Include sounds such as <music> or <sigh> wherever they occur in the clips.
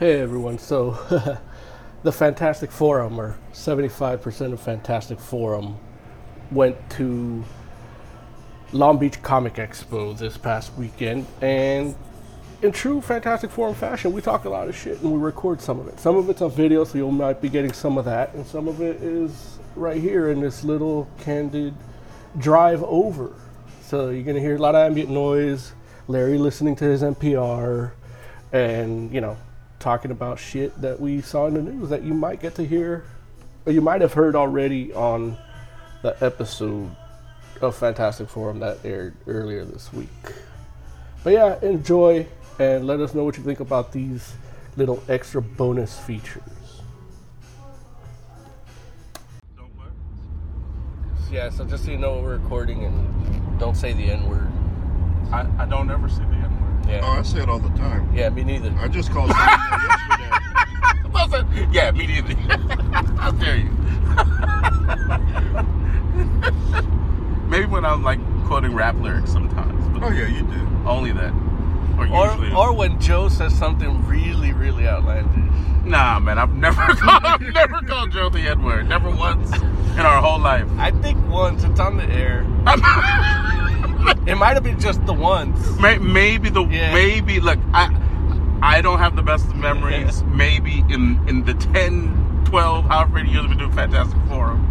Hey everyone, so <laughs> the Fantastic Forum, or 75% of Fantastic Forum, went to Long Beach Comic Expo this past weekend, and in true Fantastic Forum fashion, we talk a lot of shit and we record some of it. Some of it's on video, so you might be getting some of that, and some of it is right here in this little candid drive over. So you're gonna hear a lot of ambient noise, Larry listening to his NPR, and you know, talking about shit that we saw in the news that you might get to hear, or you might have heard already on the episode of Fantastic Forum that aired earlier this week. But yeah, enjoy and let us know what you think about these little extra bonus features. Yeah, so just so you know, we're recording and don't say the N word. I, I don't ever say the Word. Oh, I say it all the time. yeah, me neither. I just called that <laughs> yesterday. Yeah, me neither. <laughs> How dare you? <laughs> Maybe when I'm like quoting rap lyrics sometimes, but Oh yeah, you do. only that. Or Or, or when Joe says something really, really outlandish. nah, man, I've never called, I've never called Joe the N word. Never once in our whole life. I think once it's on the air. It might have been just the ones. May- maybe the Yeah. maybe look I I don't have the best of memories. <laughs> maybe in in the 10, 12, however many years we've been doing Fantastic Forum.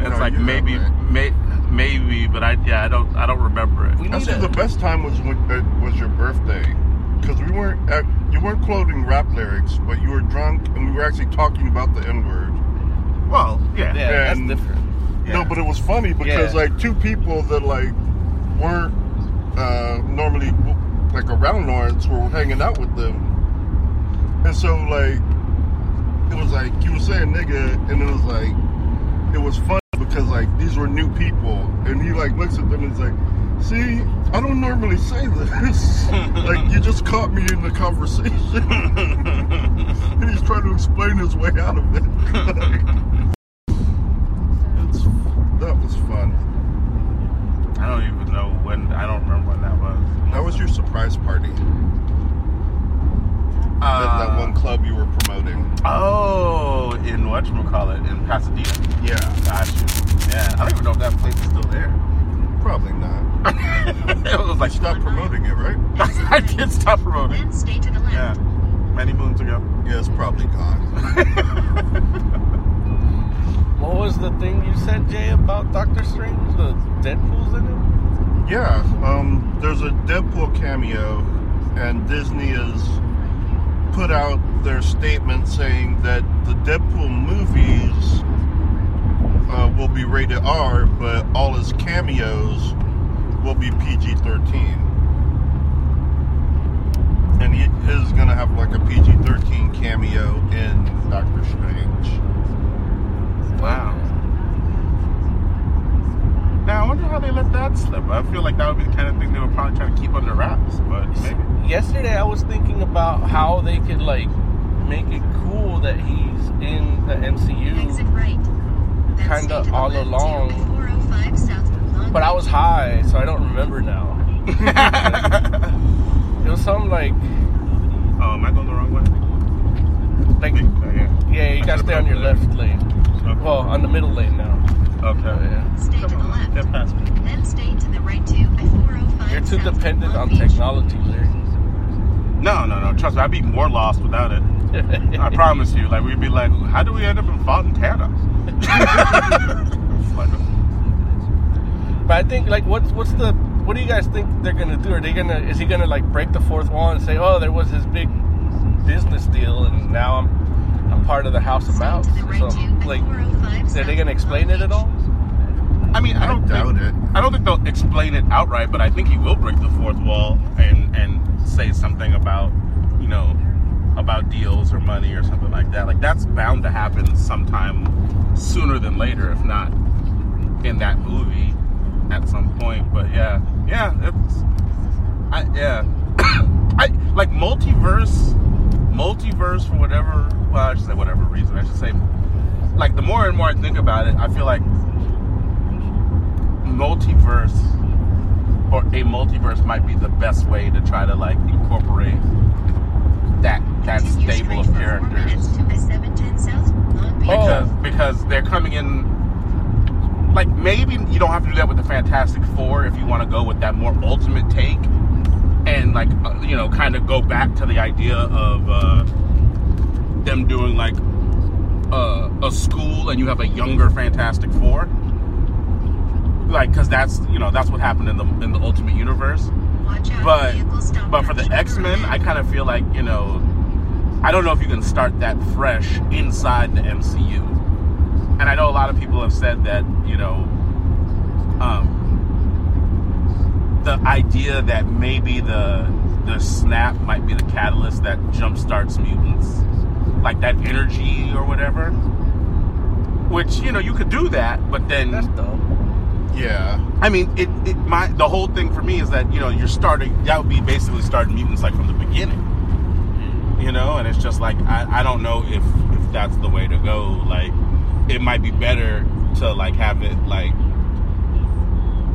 It's No, like you maybe man. may, maybe, but I yeah I don't I don't remember it. We need Actually, a, the best time was when uh, was your birthday, because we weren't at, you weren't quoting rap lyrics, but you were drunk and we were actually talking about the N word. Well, yeah, yeah, that's different. Yeah. No, but it was funny because Yeah. like two people that like weren't uh, normally like around Lawrence we were hanging out with them, and so like it was like you were saying nigga, and it was like it was funny because like these were new people, and he like looks at them and is like. See, I don't normally say this. <laughs> like, you just caught me in the conversation. and <laughs> he's trying to explain his way out of it. <laughs> It's, that was fun. I don't even when I don't remember when that was. How was your surprise party? that, that Uh, one club you were promoting. Oh, in whatchamacallit, in Pasadena. Yeah, Got you. Yeah, I don't even know if that place is still there. probably not. <laughs> it was like Stop promoting it, right? <laughs> I did stop promoting. Then stay to the left. Yeah, many moons ago. Yeah, it's probably gone. <laughs> What was the thing you said, Jay, about Doctor Strange? The Deadpool's in it? Yeah, um, there's a Deadpool cameo, and Disney has put out their statement saying that the Deadpool movies uh, will be rated R, but all his cameos will be PG 13. And he is going to have like a PG 13 cameo in Doctor Strange. Wow. Now I wonder how they let that slip. I feel like that would be the kind of thing they would probably try to keep under wraps, but maybe. Yesterday, I was thinking about how they could, like, make it cool that he's in the MCU. right. Kinda stay to the all along. To 405 South Long But I was high, so I don't remember now. <laughs> It was something like, oh, am I going the wrong way? like, Oh, yeah. yeah, you I gotta stay on your broken left lane. Okay. Well, on the middle lane now. okay. Oh, yeah. Stay to the left. Get past me. Then stay to the right to 405 You're too dependent on technology, Larry. No, no, no. Trust me, I'd be more lost without it. <laughs> I promise you. Like we'd be like, how do we end up in Fontana? like, <laughs> <laughs> But I think like what's what's the what do you guys think they're gonna do? Are they gonna is he gonna like break the fourth wall and say, oh, there was this big business deal and now I'm I'm part of the House of Stay Mouse to the or right to something? Like, 405 are they gonna explain it at all? I mean, I I don't doubt think, it. I don't think they'll explain it outright, but I think he will break the fourth wall and and say something about you know about deals or money or something like that. Like that's bound to happen sometime sooner than later, if not in that movie at some point. But yeah, yeah, it's I yeah. <coughs> I like multiverse multiverse for whatever well I should say whatever reason. I should say like the more and more I think about it, I feel like multiverse or a multiverse might be the best way to try to like incorporate that that Continue stable of straight for four minutes characters to I-710 South, Long Beach. because because they're coming in. Like maybe you don't have to do that with the Fantastic Four if you want to go with that more ultimate take, and like uh, you know kind of go back to the idea of uh, them doing like uh, a school and you have a younger Fantastic Four. Like, because that's you know that's what happened in the in the Ultimate Universe. But but for the X Men. I kind of feel like you know, I don't know if you can start that fresh inside the MCU. And I know a lot of people have said that you know, um, the idea that maybe the the snap might be the catalyst that jumpstarts mutants, like that energy or whatever. Which you know you could do that, but then That's dumb. I mean, it, it my the whole thing for me is that you know you're starting that would be basically starting mutants like from the beginning, you know, and it's just like I, I don't know if if that's the way to go. Like, it might be better to like have it like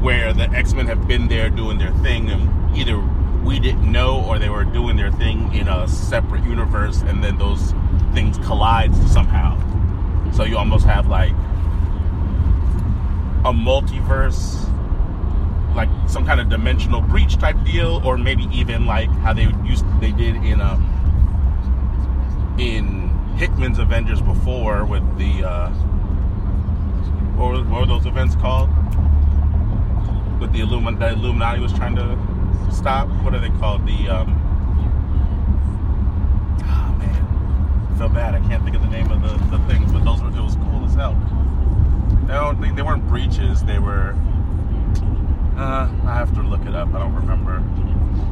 where the X Men have been there doing their thing, and either we didn't know or they were doing their thing in a separate universe, and then those things collide somehow. So you almost have like a multiverse, like some kind of dimensional breach type deal, or maybe even like how they used they did in um in Hickman's Avengers before with the uh, what were, what were those events called? With the Illumin the Illuminati was trying to stop. What are they called? The um. Oh man, I feel bad. I can't think of the name of the, the things, but those were it was cool as hell. I don't think they weren't breaches. They were. Uh, I have to look it up. I don't remember.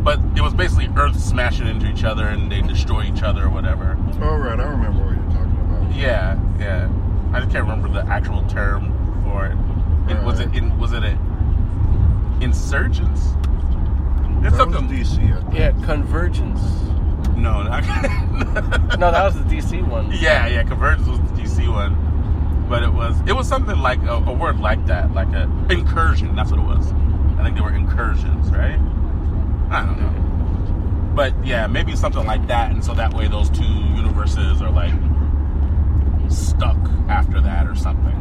But it was basically Earth smashing into each other and they destroy each other or whatever. All right, I remember what you're talking about. Yeah, yeah. I just can't remember the actual term for it. it was it in? Was it a insurgents? It's That was something. DC. I think. Yeah, Convergence. No, <laughs> not, No, that was the DC one. Yeah, yeah, Convergence was the DC one, but it was it was something like a, a word like that, like a incursion. That's what it was. I think they were incursions, right? I don't know, but yeah, maybe something like that, and so that way those two universes are like stuck after that or something.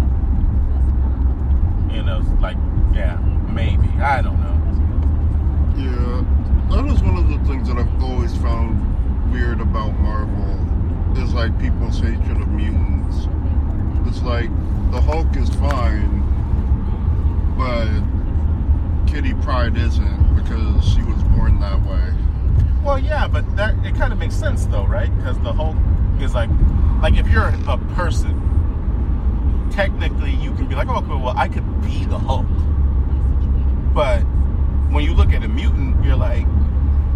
You know, like yeah, maybe I don't know. Yeah, that is one of the things that I've always found weird about Marvel is like people's hatred of mutants. It's like the Hulk is fine, but Kitty Pryde isn't because she was born that way. Well, yeah, but that it kind of makes sense though, right? Because the Hulk is like, like if you're a person, technically you can be like, oh, cool, well, I could be the Hulk. But when you look at a mutant, you're like,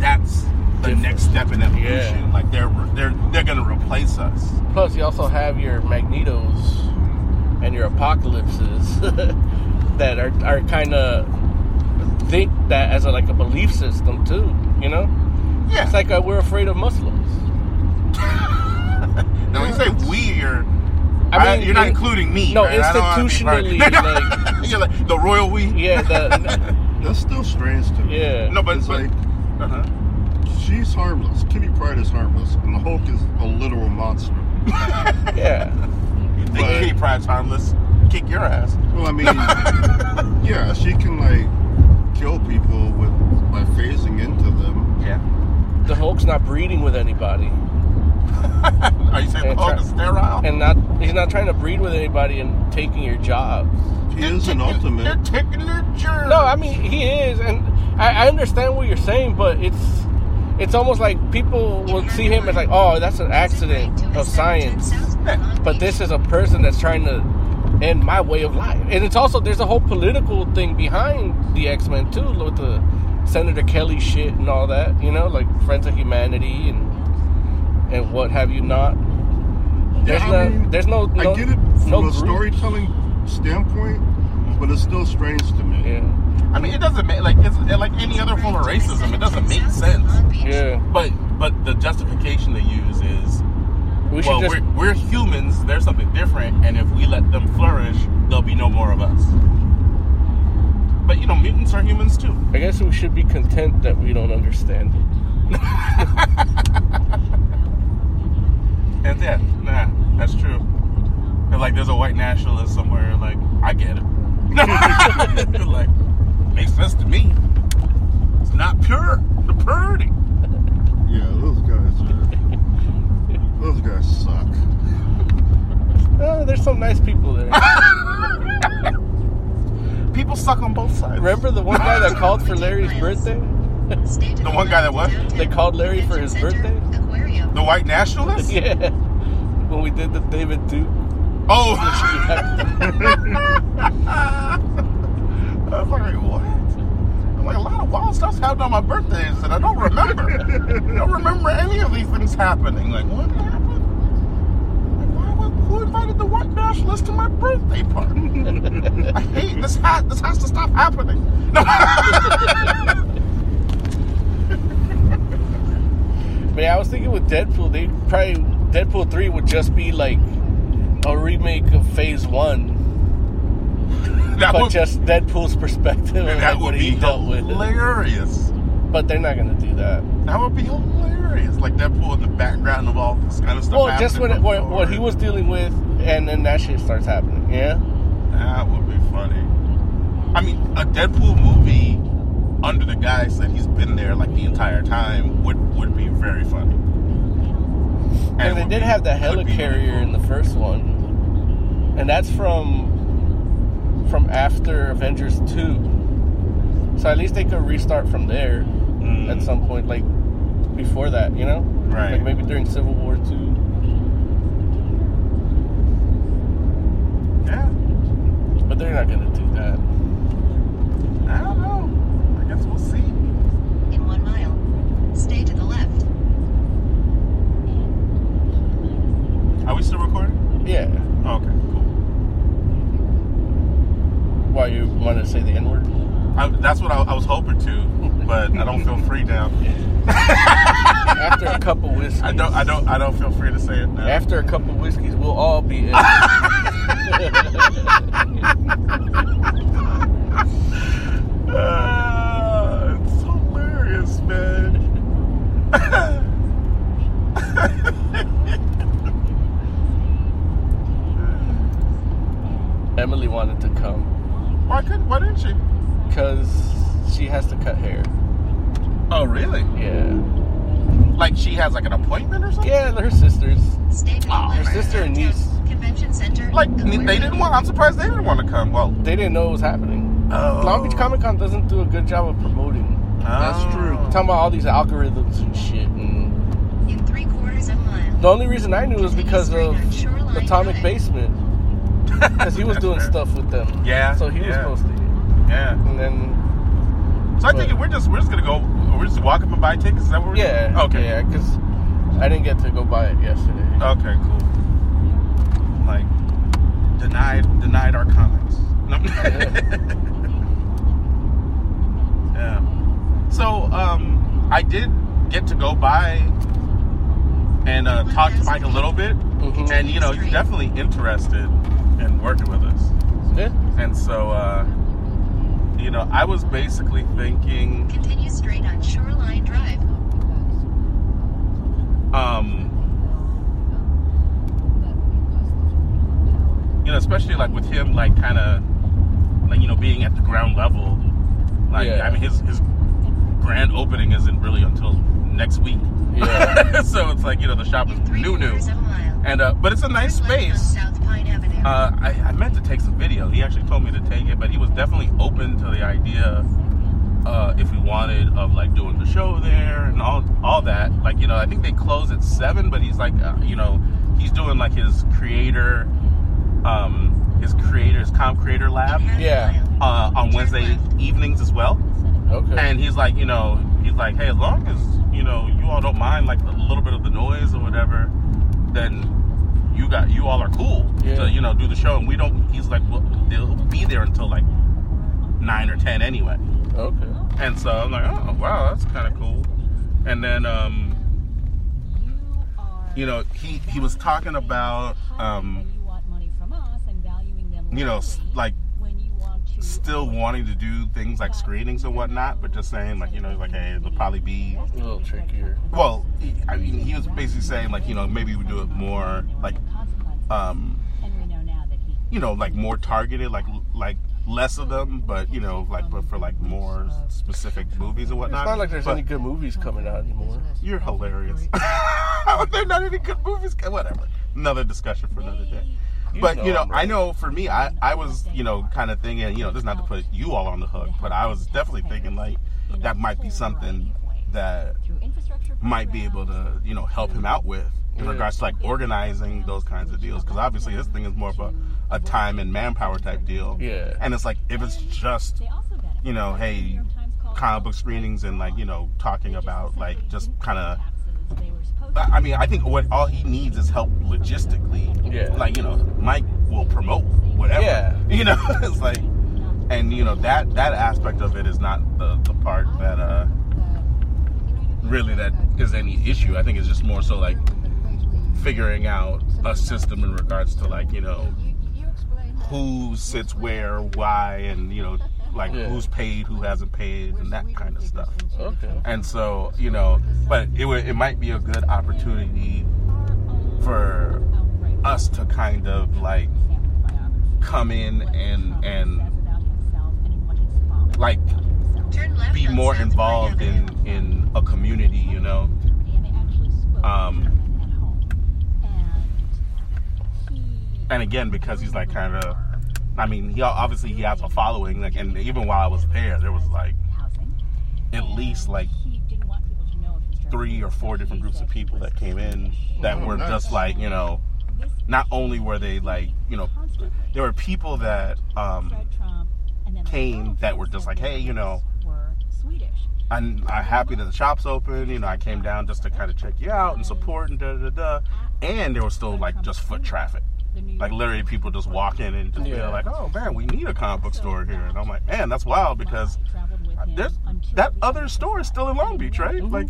that's the Different. next step in evolution. Yeah. Like they're they're they're gonna replace us. Plus, you also have your Magnetos and your Apocalypses <laughs> that are, are kind of think that as a, like a belief system too. You know, Yeah. it's like uh, we're afraid of Muslims. <laughs> now when you say we, you're. I I you're not in- including me. no, right? I don't wanna be part- institutionally, <laughs> like- <laughs> you're like the royal we. Yeah, the, That's still strange to me. yeah. No, but, It's but like uh-huh. she's harmless. Kitty Pryde is harmless, and the Hulk is a literal monster. yeah. You think But- Kitty Pryde's harmless? Kick your ass. Well, I mean, yeah, she can like kill people with by phasing into them. Yeah. The Hulk's not breeding with anybody, <laughs> Are you saying And the Hulk try- is sterile? and not he's not trying to breed with anybody and taking your jobs. He is an ultimate. They're ultimate. taking their germs. No, I mean he is, and I, I understand what you're saying, but it's it's almost like people will see him as like, oh, that's an accident of science. But this is a person that's trying to end my way of life, and it's also there's a whole political thing behind the X Men too, with the Senator Kelly shit and all that. You know, like Friends of Humanity and and what have you not. There's Yeah, I no, mean, there's no, no I get it from no a group. storytelling standpoint, but it's still strange to me. Yeah, I mean, it doesn't make like it's like any other form of racism. It doesn't make sense. yeah. But but the justification they use is We should well, just we're, we're humans. There's something different, and if we let them flourish, there'll be no more of us. But you know, mutants are humans too. I guess we should be content that we don't understand <laughs> it. death. Nah, that's true. And like, there's a white nationalist somewhere. Like, I get it. <laughs> like, makes sense to me. It's not pure. The purity. Yeah, those guys are. Those guys suck. <laughs> Oh, there's some nice people there. <laughs> People suck on both sides. Remember the one guy that called for Larry's birthday? <laughs> The one guy that what? They called Larry for his birthday? The white nationalist? Yeah. When we did the David Duke. Oh. Yeah. I was like, what? Like, a lot of wild stuff's happened on my birthdays that I don't remember. I don't remember any of these things happening. Like, what happened? Like, why, who invited the white nationalist to my birthday party? I hate this hat. This has to stop happening. No. <laughs> But yeah, I was thinking with Deadpool, they probably Deadpool three would just be like a remake of Phase One, <laughs> that but would, just Deadpool's perspective of that like, would what be he dealt with. hilarious. But they're not gonna do that. That would be hilarious. Like Deadpool in the background of all this kind of stuff. Well, just what, what what he was dealing with, and then that shit starts happening. Yeah. That would be funny. I mean, a Deadpool movie under the guise that he's been there like the entire time would would be very funny. And they did be- have the helicarrier in the first one, and that's from from after Avengers two. So at least they could restart from there Mm. at some point, like before that, you know, Right. Like maybe during Civil War two. Yeah, But they're not gonna do that. I don't know. I guess we'll see. In one mile. Stay to the left. Are we still recording? Yeah. Oh, okay, cool. Why you want to say the N word? I, that's what I, I was hoping to, but I don't feel free now. After a couple whiskeys. I don't. I don't. I don't feel free to say it now. After a couple of whiskeys, we'll all be <laughs> in. Ah, it's hilarious, man. Emily wanted to come why could? Why didn't she? because she has to cut hair. Oh, really? Yeah. Like she has like an appointment or something? Yeah, her sisters. Stay to the Oh, her sister and niece. Convention Center. Like they didn't want. I'm surprised they didn't want to come. Well, They didn't know it was happening. oh, Long Beach Comic Con doesn't do a good job of promoting. Oh. That's true. Talking about all these algorithms and shit. And In three quarters of a mile. the only reason I knew was because of Atomic Basement. <laughs> Because he was doing fair. stuff with them. Yeah, So he was yeah. posting it. Yeah. And then, So I think we're just we're just gonna go. We're just walk up and buy tickets. Is that what we're yeah. doing? Okay. Yeah, because I didn't get to go buy it yesterday. Okay. Cool. Like denied denied our comments. <laughs> No. <laughs> yeah. So um, I did get to go by and uh, talk to Mike a little bit, Mhm. and you know he's definitely interested in working with us. Yeah. And so, uh, you know, I was basically thinking, Continue straight on Shoreline Drive. um, you know, especially like with him, like kind of, like you know, being at the ground level. Like, Yeah. I mean, his his grand opening isn't really until next week. Yeah. <laughs> so it's like you know, the shop is new, new, quarters of a mile. and uh, but it's a nice Turn left on space. South Pine Avenue. Uh, I, I meant to take some video. He actually told me to take it, but he was definitely open to the idea uh, if we wanted of like doing the show there and all all that. Like you know, I think they close at seven, but he's like uh, you know he's doing like his creator, um, his creator, his comp creator lab In half a Yeah. uh, on Wednesday evenings as well. Okay. And he's like, you know, he's like, hey, as long as you know you all don't mind like a little bit of the noise or whatever, then you got you all are cool Yeah. to you know do the show. And we don't. He's like, well, they'll be there until like nine or ten anyway. okay. And so I'm like, oh wow, that's kind of cool. And then um, you know, he he was talking about um, you want money from us and valuing them you know, like still wanting to do things like screenings and whatnot, but just saying like you know like hey, it'll probably be A little trickier. well. He, I mean, he was basically saying like you know maybe we do it more like um and we know now that he you know like more targeted like like less of them, but you know like but for like more specific movies and whatnot. It's whatnot. not like there's But- any good movies coming out anymore. You're hilarious. <laughs> There's not any good movies. Whatever. Another discussion for another day. You But know you know, I'm I know for me, I, I was you know kind of thinking, you know, this is not to put you all on the hook, but I was definitely thinking like that might be something that might be able to you know help him out with in Yeah. regards to like organizing those kinds of deals because obviously this thing is more of a, a time and manpower type deal. Yeah. And it's like if it's just you know, hey, comic book screenings and like you know talking about like just kind of I mean, I think what all he needs is help logistically. Yeah. Like you know, Mike will promote whatever. Yeah. <laughs> You know, it's like, and you know that that aspect of it is not the the part that uh really that is any issue. I think it's just more so like figuring out a system in regards to like you know who sits where, why, and you know like Yeah. who's paid, who hasn't paid, and that kind of stuff. Okay. And so, you know, but it would it might be a good opportunity for us to kind of like come in and and like be more involved in in a community, you know. Um, and again, because he's like kind of, I mean, he obviously he has a following, like, and even while I was there, there was like at least like three or four different groups of people that came in that Oh, were just like you know not only were they like you know there were people that um came that were just like hey you know I'm, I'm happy that the shop's open you know i came down just to kind of check you out and support and da da da and there was still like just foot traffic like literally people just walk in and just be like oh man we need a comic book store here and i'm like man that's wild because there's, that other store is still in long beach right like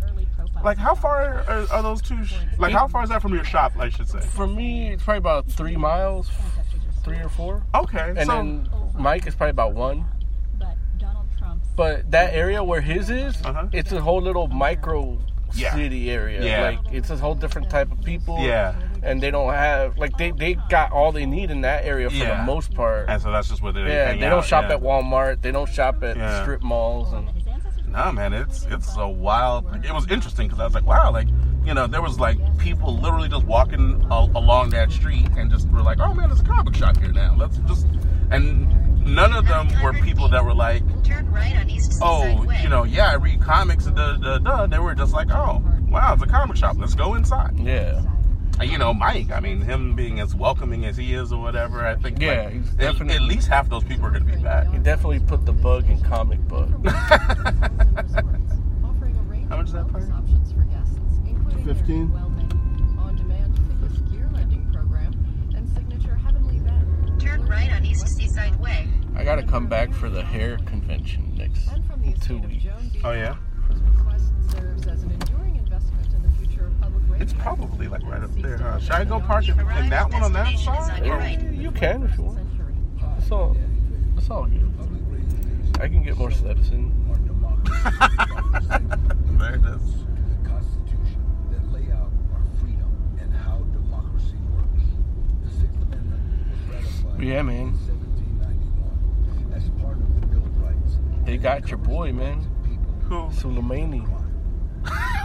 like how far are, are those two sh- like how far is that from your shop i should say For me, it's probably about three miles, three or four. okay And so then Mike is probably about one. But that area where his is, Uh-huh. it's a whole little micro Yeah. city area. Yeah. Like it's a whole different type of people. Yeah. And they don't have like they, they got all they need in that area for Yeah. the most part. and so that's just where they yeah, hang they don't out, shop yeah. at Walmart. They don't shop at Yeah. strip malls and Nah, man, it's it's a wild. Like, it was interesting because I was like, wow, like you know, there was like people literally just walking a- along that street and just were like, oh man, there's a comic shop here now. Let's just and none of them were people that were like, Turn right on East Seaside oh, you know, yeah, I read comics and da da da. They were just like, oh, wow, it's a comic shop. Let's go inside. yeah. And, you know, Mike. I mean, him being as welcoming as he is or whatever. I think Yeah, like, he's at- definitely- at least half those people are going to be back. He definitely put the bug in comic book. <laughs> How much is that price? Options for guests, 15. well-known on-demand fitness gear lending program and signature Heavenly Bend. Turn right on East Seaside Way. I gotta come back for the hair convention next And from the two weeks. Oh yeah. This bequest serves as an enduring investment in the future of public radio. It's probably like right up there, huh? Should I go park in, in that one on that side? Or- You can if you want. Century. It's all, it's all good. I can get more steps in. there it is. Constitution that lay <laughs> out our freedom and how democracy works. The Sixth Amendment was ratified But yeah, man. in 1791 as part of the Bill of Rights. They got your boy, man. Who? Soleimani.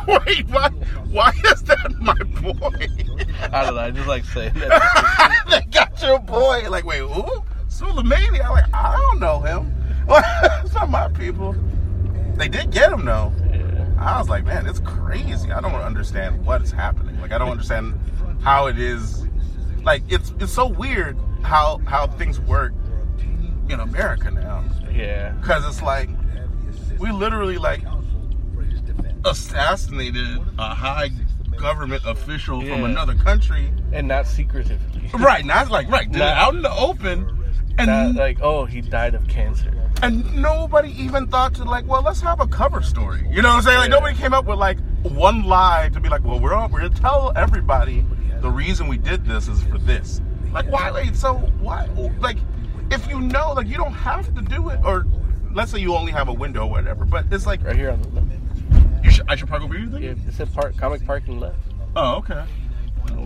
Wait, why? Why is that my boy? I don't know. I just like saying that. <laughs> they got your boy. Like, wait, who? Soleimani? I'm like, I don't know him. <laughs> it's not my people. They did get him though. yeah. I was like, man, it's crazy. I don't understand what is happening. Like, I don't understand how it is. Like, it's it's so weird how how things work in America now. Yeah. Because it's like we literally like assassinated a high government official from Yeah. another country. And not secretively. <laughs> Right now, it's like right Not- out in the open, and Not like, oh, he died of cancer. and nobody even thought to like, well, let's have a cover story. You know what I'm saying? Like Yeah. nobody came up with like one lie to be like, well, we're all, we're gonna tell everybody the reason we did this is for this. Like why? Like so why? Like if you know, like you don't have to do it, or let's say you only have a window or whatever. But it's like Right here on the left. You should, I should park over here. you think? Yeah, it said park, comic parking left. Oh, okay.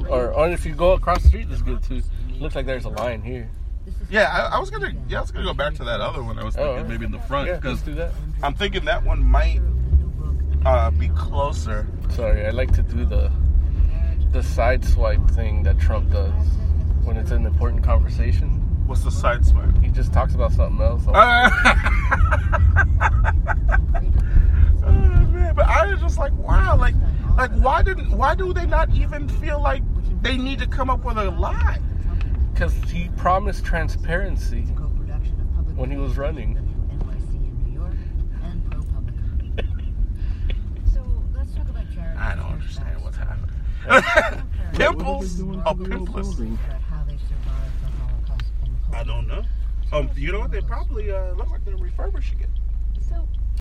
Or, or if you go across the street, that's good too. Looks like there's a line here. Yeah, I, I was gonna. Yeah, I was gonna go back to that other one. I was thinking alright. maybe in the front because let's do that. I'm thinking that one might uh, be closer. Sorry, I like to do the the side swipe thing that Trump does when it's an important conversation. What's the side swipe? He just talks about something else. <laughs> <laughs> Oh man, but I was just like, wow, like, like why didn't, why do they not even feel like they need to come up with a lie? Because he promised transparency when he was running. I don't understand what's happening. <laughs> Pimples? Oh, pimpless. I don't know. Um, you know what? They probably uh, look like they're refurbishing it.